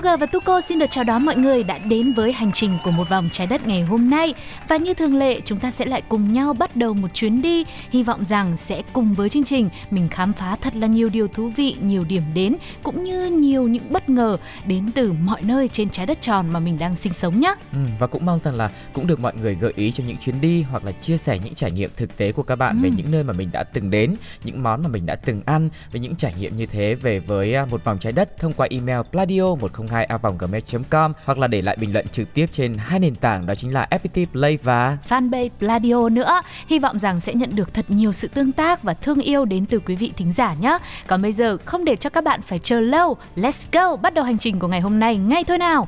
Sugar và Tuko xin được chào đón mọi người đã đến với hành trình của một vòng trái đất ngày hôm nay. Và như thường lệ chúng ta sẽ lại cùng nhau bắt đầu một chuyến đi. Hy vọng rằng sẽ cùng với chương trình mình khám phá thật là nhiều điều thú vị nhiều điểm đến cũng như nhiều những bất ngờ đến từ mọi nơi trên trái đất tròn mà mình đang sinh sống nhé Ừ, và cũng mong rằng là cũng được mọi người gợi ý cho những chuyến đi hoặc là chia sẻ những trải nghiệm thực tế của các bạn Ừ. về những nơi mà mình đã từng đến, những món mà mình đã từng ăn, với những trải nghiệm như thế về với à, một vòng trái đất thông qua email pladio 102 gmail.com hoặc là để lại bình luận trực tiếp trên hai nền tảng đó chính là FPT Play và fanpage Pladio nữa. Hy vọng rằng sẽ nhận được thật nhiều sự tương tác và thương yêu đến từ quý vị thính giả nhé. Còn bây giờ không để cho các bạn phải chờ lâu, let's go bắt đầu hành trình của ngày hôm nay ngay thôi nào.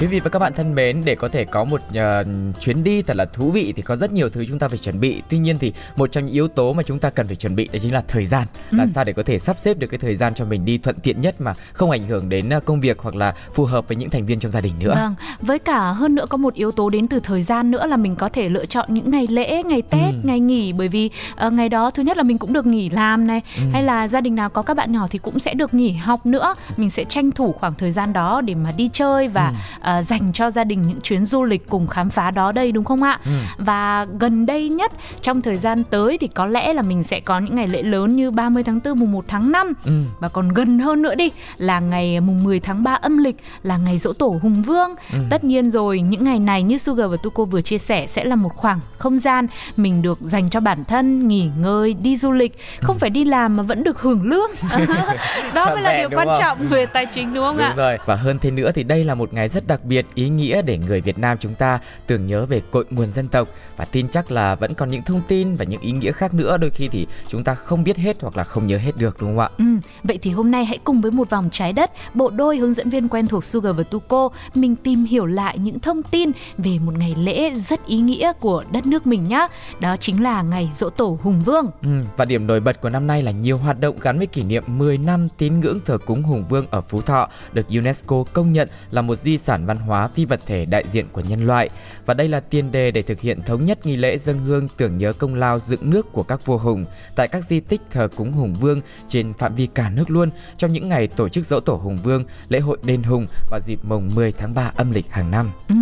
Quý vị và các bạn thân mến, để có thể có một ờ, chuyến đi thật là thú vị thì có rất nhiều thứ chúng ta phải chuẩn bị. Tuy nhiên thì một trong những yếu tố mà chúng ta cần phải chuẩn bị đó chính là thời gian. Làm sao để có thể sắp xếp được cái thời gian cho mình đi thuận tiện nhất mà không ảnh hưởng đến ờ, công việc hoặc là phù hợp với những thành viên trong gia đình nữa. Vâng, với cả hơn nữa có một yếu tố đến từ thời gian nữa là mình có thể lựa chọn những ngày lễ, ngày Tết, Ừ. ngày nghỉ bởi vì ờ, ngày đó thứ nhất là mình cũng được nghỉ làm này, Ừ. hay là gia đình nào có các bạn nhỏ thì cũng sẽ được nghỉ học nữa. Mình sẽ tranh thủ khoảng thời gian đó để mà đi chơi và Ừ. ờ, dành cho gia đình những chuyến du lịch cùng khám phá đó đây đúng không ạ? Ừ. Và gần đây nhất trong thời gian tới thì có lẽ là mình sẽ có những ngày lễ lớn như 30 tháng 4, mùng 1 tháng 5 Ừ. và còn gần hơn nữa đi là ngày mùng 10 tháng 3 âm lịch là ngày dỗ tổ Hùng Vương. Ừ. Tất nhiên rồi, những ngày này như Sugar và Tuko vừa chia sẻ sẽ là một khoảng không gian mình được dành cho bản thân, nghỉ ngơi, đi du lịch, không phải đi làm mà vẫn được hưởng lương. Đó mới là điều quan không? trọng về tài chính đúng không Đúng ạ? rồi và hơn thế nữa thì đây là một ngày rất đặc biệt ý nghĩa để người Việt Nam chúng ta tưởng nhớ về cội nguồn dân tộc và tin chắc là vẫn còn những thông tin và những ý nghĩa khác nữa đôi khi thì chúng ta không biết hết hoặc là không nhớ hết được đúng không ạ? Ừ, vậy thì hôm nay hãy cùng với một vòng trái đất, bộ đôi hướng dẫn viên quen thuộc Sugar và Tuko, mình tìm hiểu lại những thông tin về một ngày lễ rất ý nghĩa của đất nước mình nhé. Đó chính là ngày dỗ tổ Hùng Vương. Ừ, và điểm nổi bật của năm nay là nhiều hoạt động gắn với kỷ niệm 10 năm tín ngưỡng thờ cúng Hùng Vương ở Phú Thọ được UNESCO công nhận là một di sản văn hóa phi vật thể đại diện của nhân loại. Và đây là tiền đề để thực hiện thống nhất nghi lễ dâng hương tưởng nhớ công lao dựng nước của các vua hùng tại các di tích thờ cúng Hùng Vương trên phạm vi cả nước luôn trong những ngày tổ chức dỗ tổ Hùng Vương, lễ hội đền Hùng vào dịp mùng 10 tháng 3 âm lịch hàng năm. Ừ,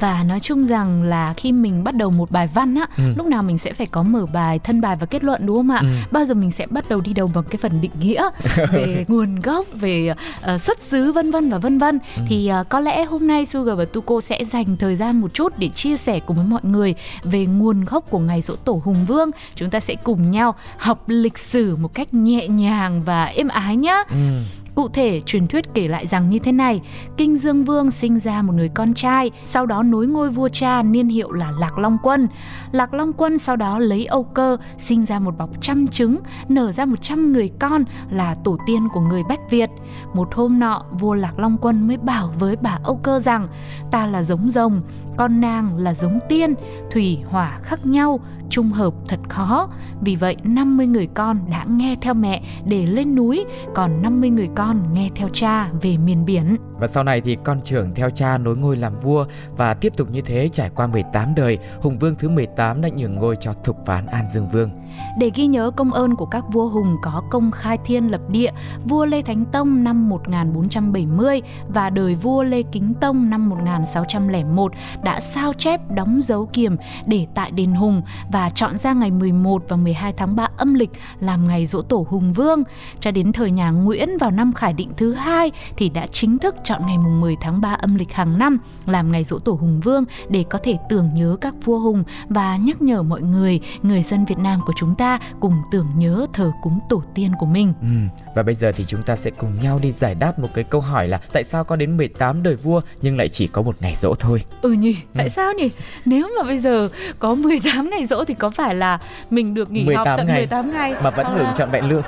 và nói chung rằng là khi mình bắt đầu một bài văn á, Ừ. lúc nào mình sẽ phải có mở bài, thân bài và kết luận đúng không ạ? Ừ. Bao giờ mình sẽ bắt đầu đi đầu bằng cái phần định nghĩa về nguồn gốc, về ờ, xuất xứ vân vân và vân vân. Ừ. Thì ờ, có lẽ hôm nay Sugar và Tuko sẽ dành thời gian một chút để chia sẻ cùng với mọi người về nguồn gốc của ngày dỗ tổ Hùng Vương. Chúng ta sẽ cùng nhau học lịch sử một cách nhẹ nhàng và êm ái nhé. Ừ. Cụ thể, truyền thuyết kể lại rằng như thế này, Kinh Dương Vương sinh ra một người con trai, sau đó nối ngôi vua cha niên hiệu là Lạc Long Quân. Lạc Long Quân sau đó lấy Âu Cơ, sinh ra một bọc trăm trứng, nở ra một trăm người con là tổ tiên của người Bách Việt. Một hôm nọ, vua Lạc Long Quân mới bảo với bà Âu Cơ rằng, ta là giống rồng, con nàng là giống tiên, thủy hỏa khác nhau, trung hợp thật khó. Vì vậy 50 người con đã nghe theo mẹ để lên núi, còn 50 người con nghe theo cha về miền biển. Và sau này thì con trưởng theo cha nối ngôi làm vua và tiếp tục như thế trải qua 18 đời, Hùng Vương thứ 18 đã nhường ngôi cho Thục Phán An Dương Vương. Để ghi nhớ công ơn của các vua hùng có công khai thiên lập địa, vua Lê Thánh Tông năm 1470 và đời vua Lê Kính Tông năm 1601 đã sao chép đóng dấu kiềm để tại đền Hùng và chọn ra ngày 11 và 12 tháng 3 âm lịch làm ngày dỗ tổ Hùng Vương. Cho đến thời nhà Nguyễn vào năm Khải Định thứ hai thì đã chính thức chọn ngày mùng 10 tháng 3 âm lịch hàng năm làm ngày dỗ tổ Hùng Vương để có thể tưởng nhớ các vua hùng và nhắc nhở mọi người, người dân Việt Nam của chúng ta cùng tưởng nhớ thờ cúng tổ tiên của mình. Ừ, và bây giờ thì chúng ta sẽ cùng nhau đi giải đáp một cái câu hỏi là tại sao có đến 18 đời vua nhưng lại chỉ có một ngày dỗ thôi. Ừ nhỉ, tại ừ. sao nhỉ? Nếu mà bây giờ có 18 ngày dỗ thì có phải là mình được nghỉ 18 học tận ngày 18 ngày mà vẫn hưởng trọn vẹn lương.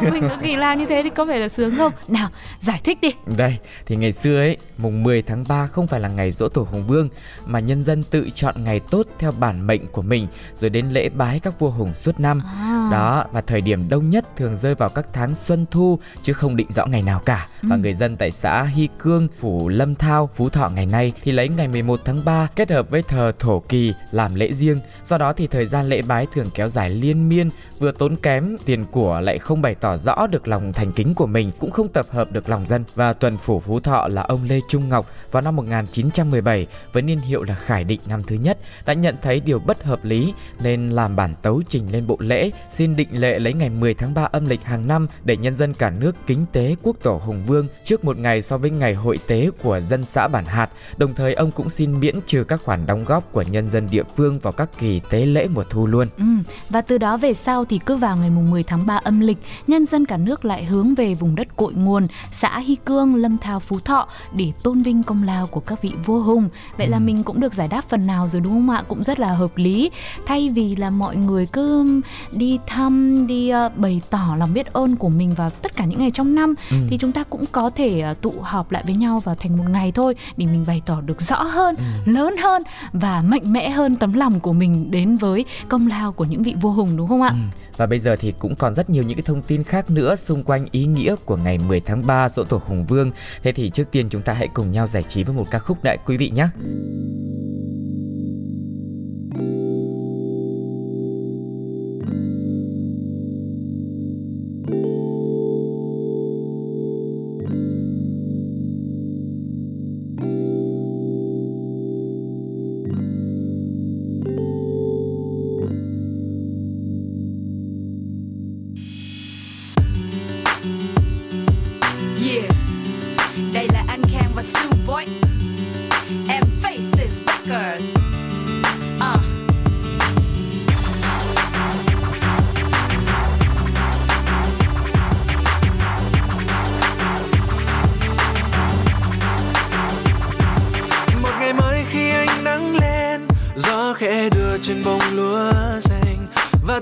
mình được nghỉ làm như thế thì có phải là sướng không? Nào, giải thích đi. Đây, thì ngày xưa ấy, mùng 10 tháng 3 không phải là ngày dỗ tổ Hùng Vương mà nhân dân tự chọn ngày tốt theo bản mệnh của mình rồi đến lễ bái các vua hùng suốt năm. À. Đó, và thời điểm đông nhất thường rơi vào các tháng xuân thu chứ không định rõ ngày nào cả. Ừ. Và người dân tại xã Hy Cương, phủ Lâm Thao, Phú Thọ ngày nay thì lấy ngày 11 tháng 3 kết hợp với thờ thổ kỳ làm lễ riêng. Do đó thì thời gian lễ bái thường kéo dài liên miên, vừa tốn kém tiền của lại không bày tỏ rõ được lòng thành kính của mình, cũng không tập hợp được lòng dân. Và tuần phủ Phú Thọ là ông Lê Trung Ngọc vào năm 1917 với niên hiệu là Khải Định năm thứ nhất đã nhận thấy điều bất hợp lý nên làm bản tấu trình lên bộ lễ xin định lệ lấy ngày 10 tháng 3 âm lịch hàng năm để nhân dân cả nước kính tế quốc tổ Hùng Vương trước một ngày so với ngày hội tế của dân xã bản hạt. Đồng thời ông cũng xin miễn trừ các khoản đóng góp của nhân dân địa phương vào các kỳ tế lễ mùa thu luôn. Ừ, và từ đó về sau thì cứ vào ngày mùng 10 tháng 3 âm lịch, nhân dân cả nước lại hướng về vùng đất cội nguồn, xã Hy Cương, Lâm Thao, Phú Thọ để tôn vinh công lao của các vị vua hùng. Vậy ừ. là mình cũng được giải đáp phần nào rồi đúng không ạ? Cũng rất là hợp lý. Thay vì là mọi người cứ đi thăm, đi uh, bày tỏ lòng biết ơn của mình vào tất cả những ngày trong năm ừ. thì chúng ta cũng có thể uh, tụ họp lại với nhau vào thành một ngày thôi để mình bày tỏ được rõ hơn, ừ lớn hơn và mạnh mẽ hơn tấm lòng của mình đến với công lao của những vị vua hùng, đúng không ạ? Ừ. Và bây giờ thì cũng còn rất nhiều những cái thông tin khác nữa xung quanh ý nghĩa của ngày 10 tháng 3 dỗ tổ Hùng Vương. Thế thì trước tiên chúng ta hãy cùng nhau giải trí với một ca khúc đại quý vị nhé.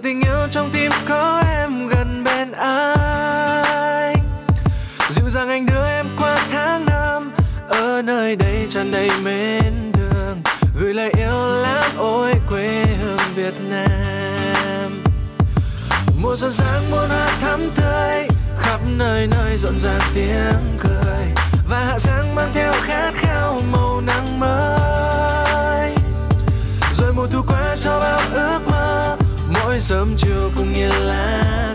tình yêu trong tim có em gần bên anh. Dịu dàng anh đưa em qua tháng năm, ở nơi đây tràn đầy mến đường. Gửi lời yêu lãng ôi quê hương việt nam. Mùa xuân sáng muôn hoa thắm tươi, khắp nơi nơi rộn ràng tiếng cười. Và hạ sáng mang theo khát khao sớm chiều cũng như lá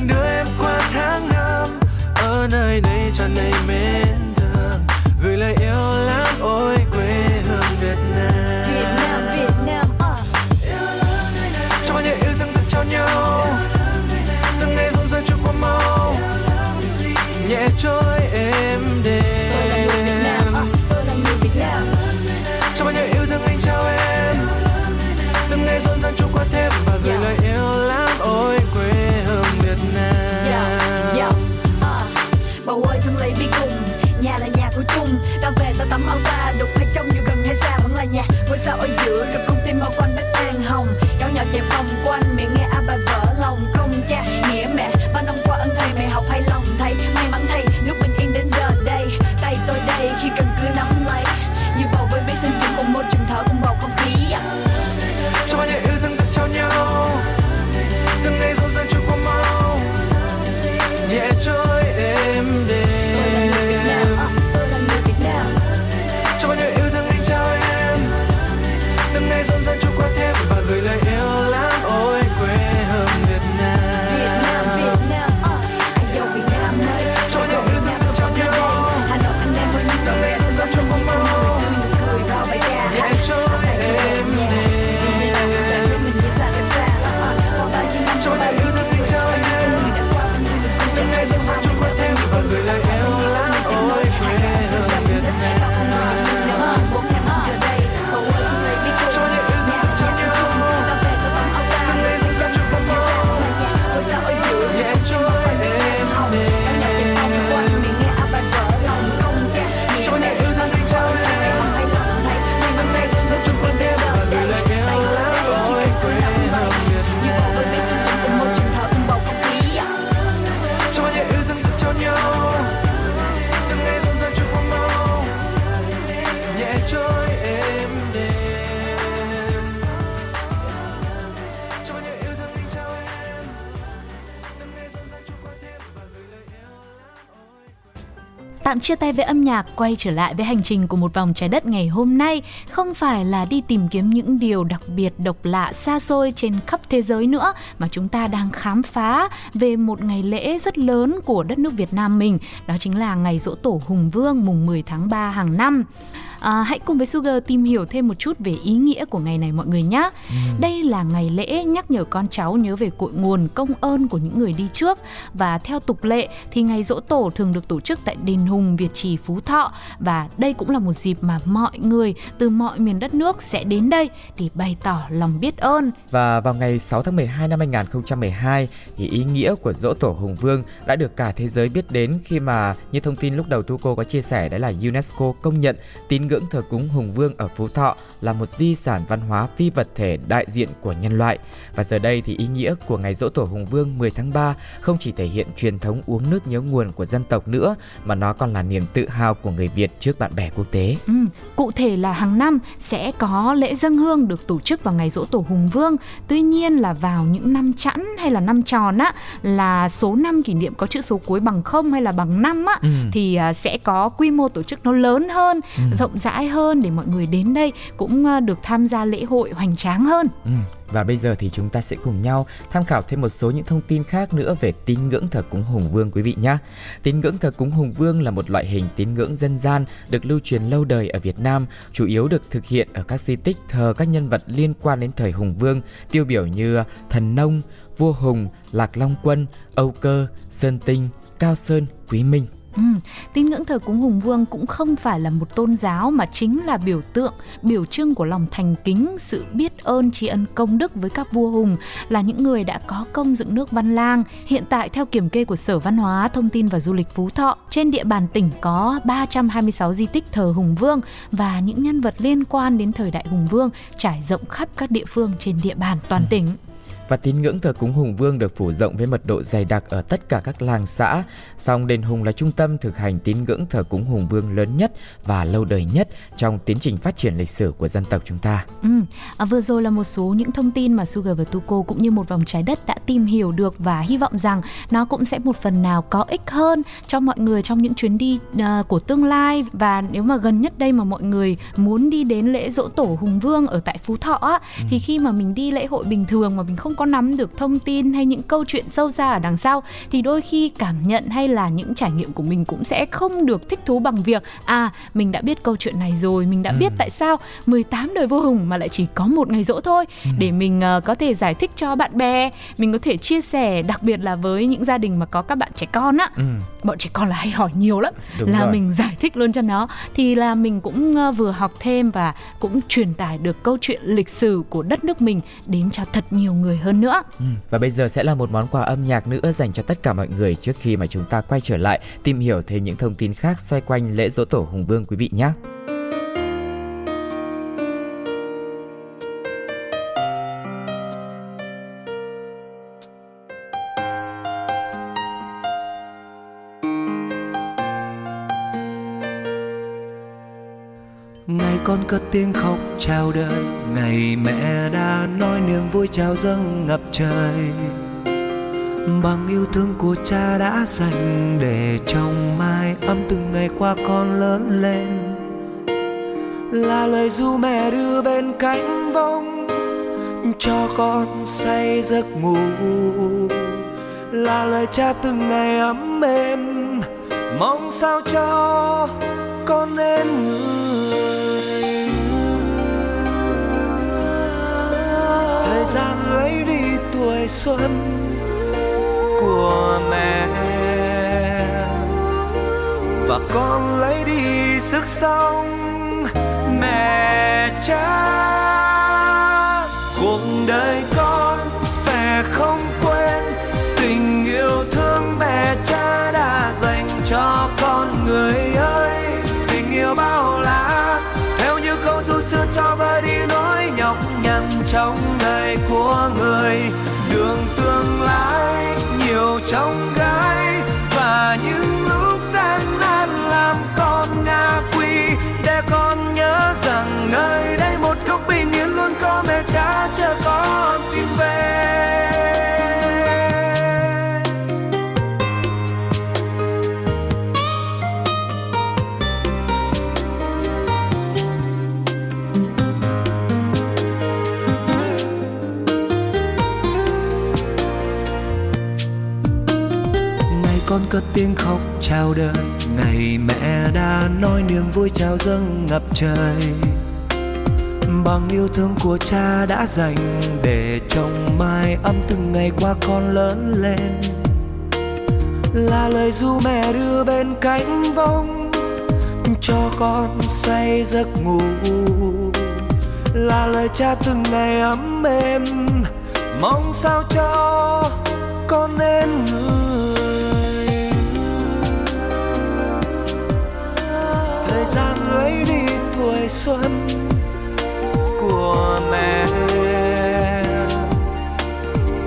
anh đưa em qua tháng năm. Ở nơi đây tràn đầy mến thương gửi lời yêu lắm Tạm chia tay với âm nhạc, quay trở lại với hành trình của một vòng trái đất ngày hôm nay không phải là đi tìm kiếm những điều đặc biệt độc lạ xa xôi trên khắp thế giới nữa mà chúng ta đang khám phá về một ngày lễ rất lớn của đất nước Việt Nam mình, đó chính là ngày Dỗ Tổ Hùng Vương mùng 10 tháng 3 hàng năm. À, hãy cùng với Sugar tìm hiểu thêm một chút về ý nghĩa của ngày này mọi người nhé. Ừ. Đây là ngày lễ nhắc nhở con cháu nhớ về cội nguồn công ơn của những người đi trước và theo tục lệ thì ngày dỗ tổ thường được tổ chức tại đền Hùng Việt Trì Phú Thọ và đây cũng là một dịp mà mọi người từ mọi miền đất nước sẽ đến đây để bày tỏ lòng biết ơn. Và vào ngày 6 tháng 12 năm 2012 thì ý nghĩa của dỗ tổ Hùng Vương đã được cả thế giới biết đến khi mà như thông tin lúc đầu Tu cô có chia sẻ đấy là UNESCO công nhận tín ngưỡng thờ cúng Hùng Vương ở Phú Thọ là một di sản văn hóa phi vật thể đại diện của nhân loại. Và giờ đây thì ý nghĩa của ngày dỗ tổ Hùng Vương 10 tháng 3 không chỉ thể hiện truyền thống uống nước nhớ nguồn của dân tộc nữa mà nó còn là niềm tự hào của người Việt trước bạn bè quốc tế. Ừ, cụ thể là hàng năm sẽ có lễ dân hương được tổ chức vào ngày dỗ tổ Hùng Vương. Tuy nhiên là vào những năm chẵn hay là năm tròn á là số năm kỷ niệm có chữ số cuối bằng không hay là bằng năm á ừ. thì à, sẽ có quy mô tổ chức nó lớn hơn, ừ. rộng rãi hơn để mọi người đến đây cũng ờ, được tham gia lễ hội hoành tráng hơn. Ừ. Và bây giờ thì chúng ta sẽ cùng nhau tham khảo thêm một số những thông tin khác nữa về tín ngưỡng thờ cúng Hùng Vương quý vị nhé. Tín ngưỡng thờ cúng Hùng Vương là một loại hình tín ngưỡng dân gian được lưu truyền lâu đời ở Việt Nam, chủ yếu được thực hiện ở các di tích thờ các nhân vật liên quan đến thời Hùng Vương, tiêu biểu như ờ, Thần Nông, Vua Hùng, Lạc Long Quân, Âu Cơ, Sơn Tinh, Cao Sơn, Quý Minh. Ừ, tín ngưỡng thờ cúng Hùng Vương cũng không phải là một tôn giáo mà chính là biểu tượng, biểu trưng của lòng thành kính, sự biết ơn tri ân công đức với các vua hùng là những người đã có công dựng nước Văn Lang. Hiện tại theo kiểm kê của Sở Văn hóa, Thông tin và Du lịch Phú Thọ, trên địa bàn tỉnh có 326 di tích thờ Hùng Vương và những nhân vật liên quan đến thời đại Hùng Vương trải rộng khắp các địa phương trên địa bàn toàn tỉnh và tín ngưỡng thờ cúng Hùng Vương được phủ rộng với mật độ dày đặc ở tất cả các làng xã. Song đền Hùng là trung tâm thực hành tín ngưỡng thờ cúng Hùng Vương lớn nhất và lâu đời nhất trong tiến trình phát triển lịch sử của dân tộc chúng ta. Ừ, à, vừa rồi là một số những thông tin mà Sugar và Tuko cũng như một vòng trái đất đã tìm hiểu được và hy vọng rằng nó cũng sẽ một phần nào có ích hơn cho mọi người trong những chuyến đi uh, của tương lai và nếu mà gần nhất đây mà mọi người muốn đi đến lễ dỗ tổ Hùng Vương ở tại Phú Thọ á, ừ. thì khi mà mình đi lễ hội bình thường mà mình không có nắm được thông tin hay những câu chuyện sâu xa ở đằng sau thì đôi khi cảm nhận hay là những trải nghiệm của mình cũng sẽ không được thích thú bằng việc à mình đã biết câu chuyện này rồi mình đã ừ. biết tại sao 18 đời vô hùng mà lại chỉ có một ngày rỗ thôi ừ. để mình uh, có thể giải thích cho bạn bè mình có thể chia sẻ đặc biệt là với những gia đình mà có các bạn trẻ con á ừ. bọn trẻ con là hay hỏi nhiều lắm Đúng là rồi. mình giải thích luôn cho nó thì là mình cũng uh, vừa học thêm và cũng truyền tải được câu chuyện lịch sử của đất nước mình đến cho thật nhiều người hơn hơn nữa. Ừ. Và bây giờ sẽ là một món quà âm nhạc nữa dành cho tất cả mọi người trước khi mà chúng ta quay trở lại, tìm hiểu thêm những thông tin khác xoay quanh lễ dỗ tổ Hùng Vương, quý vị nhé. Ngày con cất tiếng khóc chào đời, ngày mẹ đã nói niềm vui chào dâng ngập trời. Bằng yêu thương của cha đã dành để trong mai ấm từng ngày qua con lớn lên. Là lời ru mẹ đưa bên cánh vong, cho con say giấc ngủ. Là lời cha từng ngày ấm êm, mong sao cho con nên tuổi xuân của mẹ. Và con lấy đi sức sống mẹ cha. Cuộc đời con sẽ không quên tình yêu thương mẹ cha đã dành cho con người ơi. Tình yêu bao la, theo như câu ru xưa cho vơi đi nỗi nhọc nhằn trong đời của người trong gai và những lúc gian nan làm con ngã quỵ để con nhớ rằng nơi đây một góc bình yên luôn có mẹ cha chờ con tìm về. Cất tiếng khóc chào đời. Ngày mẹ đã nói niềm vui chào dâng ngập trời. Bằng yêu thương của cha đã dành để trồng mai ấm từng ngày qua con lớn lên. Là lời ru mẹ đưa bên cánh vong cho con say giấc ngủ. Là lời cha từng ngày ấm êm, mong sao cho con nên người thời gian lấy đi tuổi xuân của mẹ.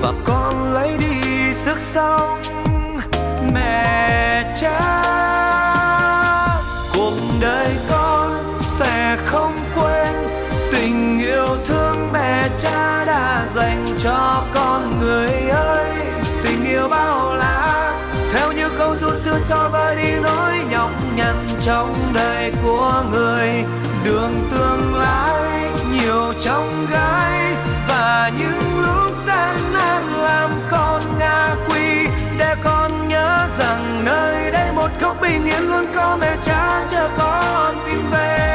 Và con lấy đi sức sống mẹ cha. Cuộc đời con sẽ không quên tình yêu thương mẹ cha đã dành cho con người ơi. Tình yêu bao câu cho vơi đi nỗi nhọc nhằn trong đời của người. Đường tương lai nhiều trong gai và những lúc gian nan làm con ngã quỳ để con nhớ rằng nơi đây một góc bình yên luôn có mẹ cha, chờ con tìm về.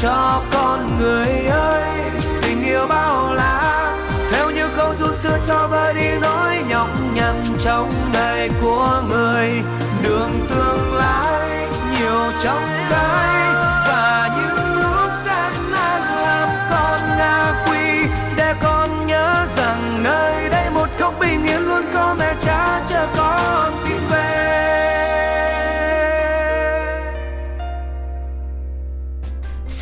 Cho con người ơi. Tình yêu bao la, theo như câu ru xưa cho vơi đi nỗi nhọc nhằn trong đời của người. Đường tương lai nhiều trong cái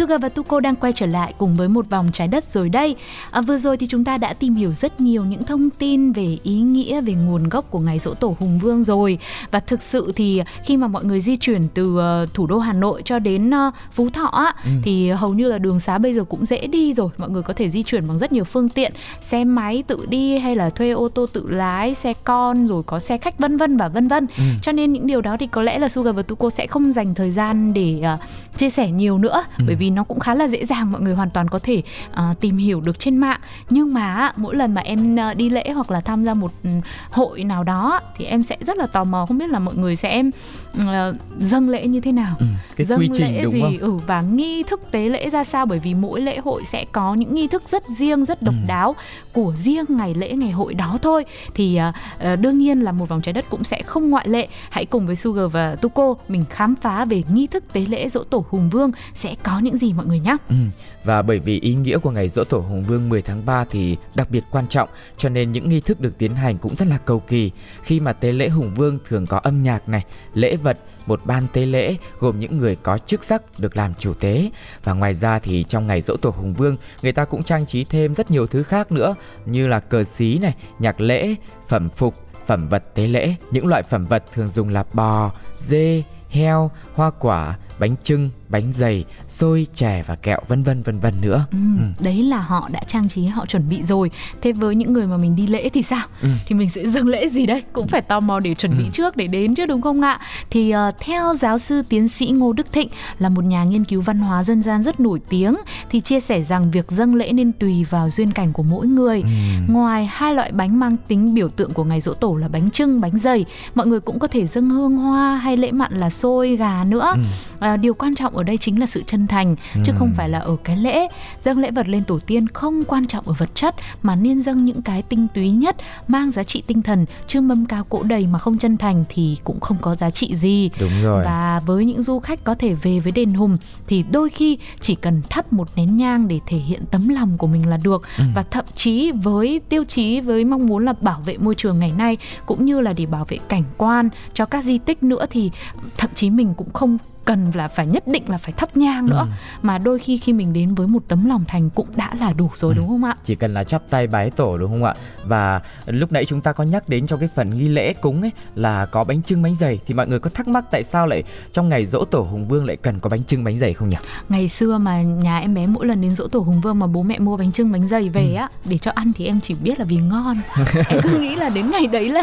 Suga và Tuko đang quay trở lại cùng với một vòng trái đất rồi đây. À, vừa rồi thì chúng ta đã tìm hiểu rất nhiều những thông tin về ý nghĩa, về nguồn gốc của ngày dỗ tổ Hùng Vương rồi. Và thực sự thì khi mà mọi người di chuyển từ uh, thủ đô Hà Nội cho đến uh, Phú Thọ á, ừ. thì hầu như là đường xá bây giờ cũng dễ đi rồi. Mọi người có thể di chuyển bằng rất nhiều phương tiện, xe máy tự đi hay là thuê ô tô tự lái, xe con rồi có xe khách vân vân và vân vân. Ừ. Cho nên những điều đó thì có lẽ là Suga và Tuko sẽ không dành thời gian để uh, chia sẻ nhiều nữa ừ. bởi vì nó cũng khá là dễ dàng mọi người hoàn toàn có thể uh, tìm hiểu được trên mạng. Nhưng mà mỗi lần mà em uh, đi lễ hoặc là tham gia một um, hội nào đó thì em sẽ rất là tò mò không biết là mọi người sẽ uh, dâng lễ như thế nào. Ừ, cái dâng quy trình lễ đúng gì? không? ừ và nghi thức tế lễ ra sao? Bởi vì mỗi lễ hội sẽ có những nghi thức rất riêng rất độc ừ. đáo của riêng ngày lễ ngày hội đó thôi. Thì uh, đương nhiên là một vòng trái đất cũng sẽ không ngoại lệ. Hãy cùng với Sugar và Tuko mình khám phá về nghi thức tế lễ dỗ tổ Hùng Vương. Sẽ có những gì mọi người nhé. Ừ. Và bởi vì ý nghĩa của ngày dỗ tổ Hùng Vương 10 tháng 3 thì đặc biệt quan trọng cho nên những nghi thức được tiến hành cũng rất là cầu kỳ. Khi mà tế lễ Hùng Vương thường có âm nhạc này, lễ vật, một ban tế lễ gồm những người có chức sắc được làm chủ tế và ngoài ra thì trong ngày dỗ tổ Hùng Vương người ta cũng trang trí thêm rất nhiều thứ khác nữa như là cờ xí này, nhạc lễ, phẩm phục, phẩm vật tế lễ. Những loại phẩm vật thường dùng là bò, dê, heo, hoa quả, bánh trưng, bánh dày, xôi, chè và kẹo vân vân vân vân nữa. Ừ, ừ. Đấy là họ đã trang trí, họ chuẩn bị rồi. Thế với những người mà mình đi lễ thì sao? Ừ. Thì mình sẽ dâng lễ gì đây? Cũng phải tò mò để chuẩn bị ừ. trước để đến chứ đúng không ạ? Thì uh, theo giáo sư tiến sĩ Ngô Đức Thịnh là một nhà nghiên cứu văn hóa dân gian rất nổi tiếng thì chia sẻ rằng việc dâng lễ nên tùy vào duyên cảnh của mỗi người. Ừ. Ngoài hai loại bánh mang tính biểu tượng của ngày dỗ tổ là bánh trưng, bánh dày, mọi người cũng có thể dâng hương hoa hay lễ mặn là xôi, gà nữa. Ừ. À, điều quan trọng ở đây chính là sự chân thành ừ. chứ không phải là ở cái lễ. Dâng lễ vật lên tổ tiên không quan trọng ở vật chất mà nên dâng những cái tinh túy nhất mang giá trị tinh thần. Chứ mâm cao cỗ đầy mà không chân thành thì cũng không có giá trị gì. Đúng rồi. Và với những du khách có thể về với đền hùng thì đôi khi chỉ cần thắp một nén nhang để thể hiện tấm lòng của mình là được. Ừ. và thậm chí với tiêu chí với mong muốn là bảo vệ môi trường ngày nay cũng như là để bảo vệ cảnh quan cho các di tích nữa thì thậm chí mình cũng không cần là phải nhất định là phải thắp nhang nữa ừ. mà đôi khi khi mình đến với một tấm lòng thành cũng đã là đủ rồi ừ. đúng không ạ chỉ cần là chắp tay bái tổ đúng không ạ và lúc nãy chúng ta có nhắc đến trong cái phần nghi lễ cúng ấy là có bánh trưng bánh dày thì mọi người có thắc mắc tại sao lại trong ngày dỗ tổ hùng vương lại cần có bánh trưng bánh dày không nhỉ ngày xưa mà nhà em bé mỗi lần đến dỗ tổ hùng vương mà bố mẹ mua bánh trưng bánh dày về ừ. á để cho ăn thì em chỉ biết là vì ngon em cứ nghĩ là đến ngày đấy là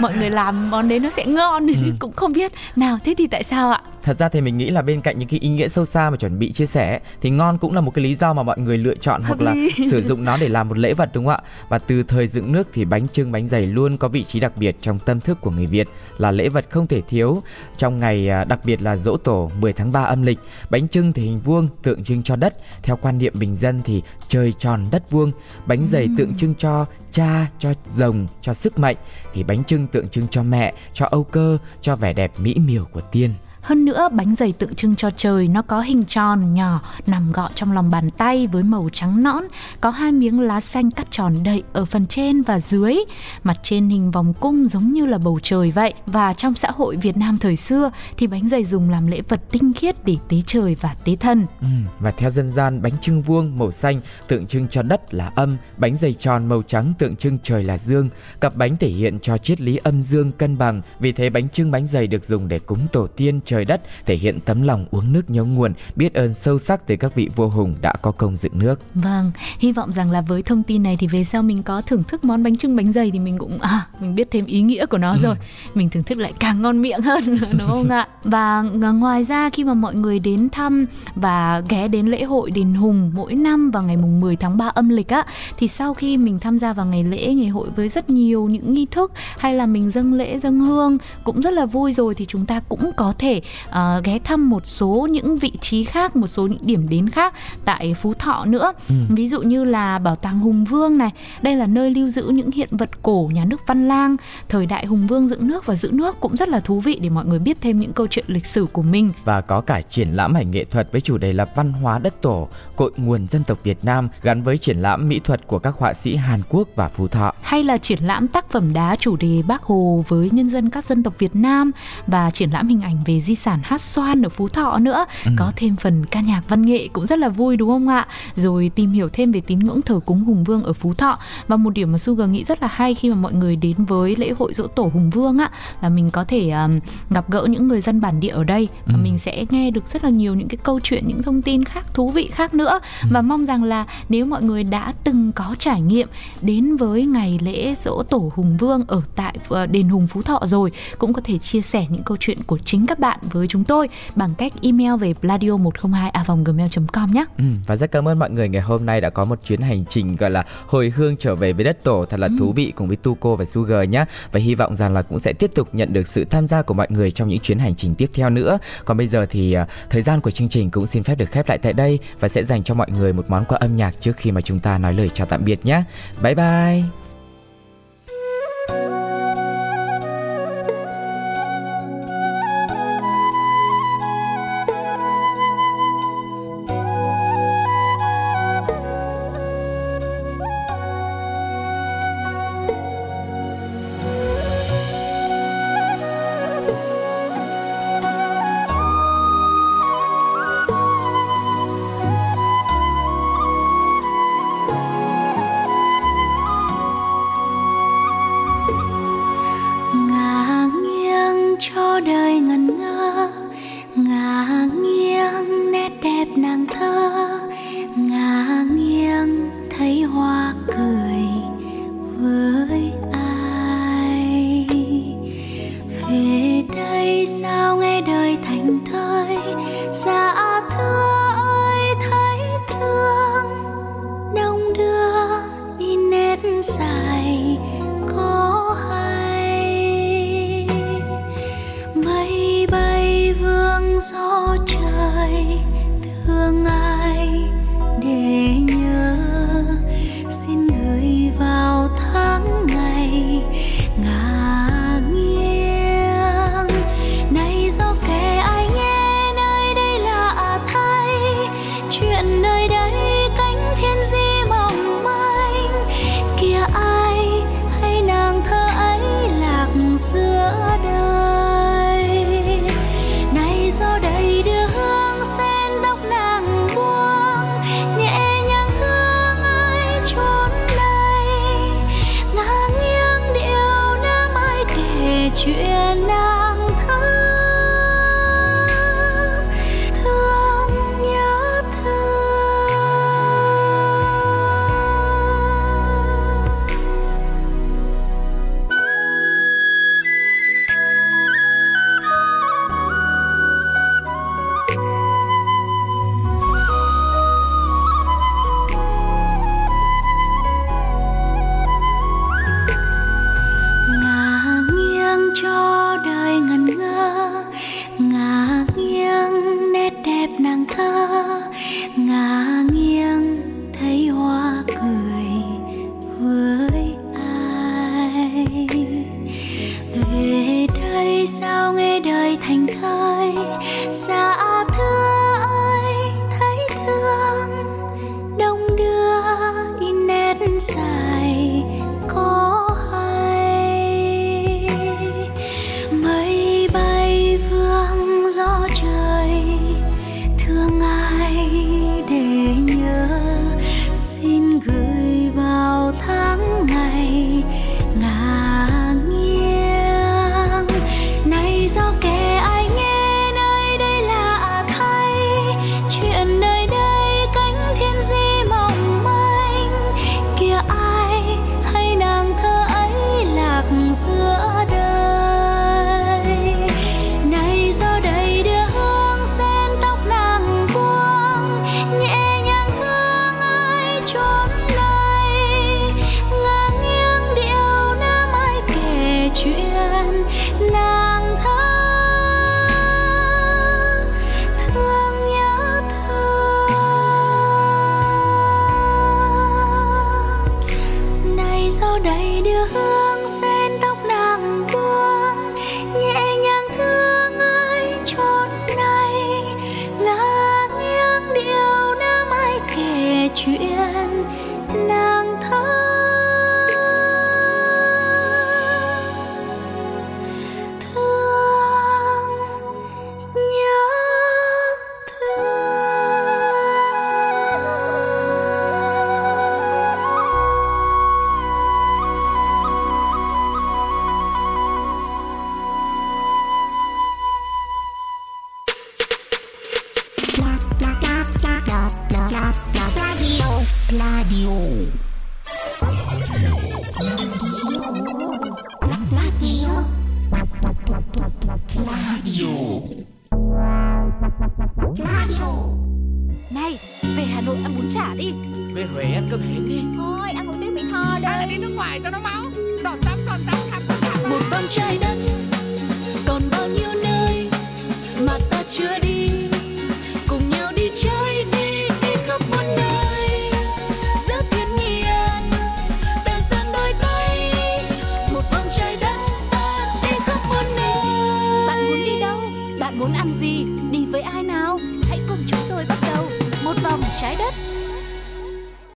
mọi người làm món đấy nó sẽ ngon ừ. chứ cũng không biết nào thế thì tại sao ạ thật ra thì mình nghĩ là bên cạnh những cái ý nghĩa sâu xa mà chuẩn bị chia sẻ thì ngon cũng là một cái lý do mà mọi người lựa chọn Hợp hoặc lý. là sử dụng nó để làm một lễ vật đúng không ạ? Và từ thời dựng nước thì bánh trưng bánh dày luôn có vị trí đặc biệt trong tâm thức của người Việt là lễ vật không thể thiếu trong ngày à, đặc biệt là dỗ tổ 10 tháng 3 âm lịch. Bánh trưng thì hình vuông tượng trưng cho đất. Theo quan niệm bình dân thì trời tròn đất vuông. Bánh dày tượng trưng cho cha cho rồng cho sức mạnh. Thì bánh trưng tượng trưng cho mẹ cho âu cơ cho vẻ đẹp mỹ miều của tiên hơn nữa, bánh dày tượng trưng cho trời nó có hình tròn nhỏ nằm gọn trong lòng bàn tay với màu trắng nõn, có hai miếng lá xanh cắt tròn đậy ở phần trên và dưới, mặt trên hình vòng cung giống như là bầu trời vậy. Và trong xã hội Việt Nam thời xưa thì bánh dày dùng làm lễ vật tinh khiết để tế trời và tế thần. Ừ, và theo dân gian, bánh trưng vuông màu xanh tượng trưng cho đất là âm, bánh dày tròn màu trắng tượng trưng trời là dương. Cặp bánh thể hiện cho triết lý âm dương cân bằng, vì thế bánh trưng bánh dày được dùng để cúng tổ tiên trời đất thể hiện tấm lòng uống nước nhớ nguồn, biết ơn sâu sắc tới các vị vua hùng đã có công dựng nước. Vâng, hy vọng rằng là với thông tin này thì về sau mình có thưởng thức món bánh trưng bánh dày thì mình cũng à mình biết thêm ý nghĩa của nó ừ. rồi. Mình thưởng thức lại càng ngon miệng hơn đúng không ạ? Và ngoài ra khi mà mọi người đến thăm và ghé đến lễ hội đền Hùng mỗi năm vào ngày mùng 10 tháng 3 âm lịch á thì sau khi mình tham gia vào ngày lễ ngày hội với rất nhiều những nghi thức hay là mình dâng lễ dâng hương cũng rất là vui rồi thì chúng ta cũng có thể uh, ghé thăm một số những vị trí khác một số những điểm đến khác tại phú thọ nữa. Ừ. ví dụ như là bảo tàng hùng vương này đây là nơi lưu giữ những hiện vật cổ nhà nước văn lang thời đại hùng vương dựng nước và giữ nước cũng rất là thú vị để mọi người biết thêm những câu chuyện lịch sử của mình. Và có cả triển lãm ảnh nghệ thuật với chủ đề là văn hóa đất tổ cội nguồn dân tộc Việt Nam gắn với triển lãm mỹ thuật của các họa sĩ Hàn Quốc và Phú Thọ. Hay là triển lãm tác phẩm đá chủ đề Bác Hồ với nhân dân các dân tộc Việt Nam và triển lãm hình ảnh về di sản hát xoan ở Phú Thọ nữa ừ. có thêm phần ca nhạc văn nghệ cũng rất là vui đúng không ạ rồi tìm hiểu thêm về tín ngưỡng thờ cúng Hùng Vương ở Phú Thọ và một điểm mà Sugar nghĩ rất là hay khi mà mọi người đến với lễ hội dỗ tổ Hùng Vương á là mình có thể um, gặp gỡ những người dân bản địa ở đây và ừ. mình sẽ nghe được rất là nhiều những cái câu chuyện những thông tin khác thú vị khác nữa ừ. và mong rằng là nếu mọi người đã từng có trải nghiệm đến với ngày lễ dỗ tổ Hùng Vương ở tại ờ, đền Hùng Phú Thọ rồi cũng có thể chia sẻ những câu chuyện của chính các bạn với chúng tôi bằng cách email về pladio 102 gmail com nhé. Ừ, và rất cảm ơn mọi người ngày hôm nay đã có một chuyến hành trình gọi là hồi hương trở về với đất tổ thật là ừ. thú vị cùng với Tuco và Sugar nhé. Và hy vọng rằng là cũng sẽ tiếp tục nhận được sự tham gia của mọi người trong những chuyến hành trình tiếp theo nữa. Còn bây giờ thì uh, thời gian của chương trình cũng xin phép được khép lại tại đây và sẽ dành cho mọi người một món quà âm nhạc trước khi mà chúng ta nói lời chào tạm biệt nhé. Bye bye.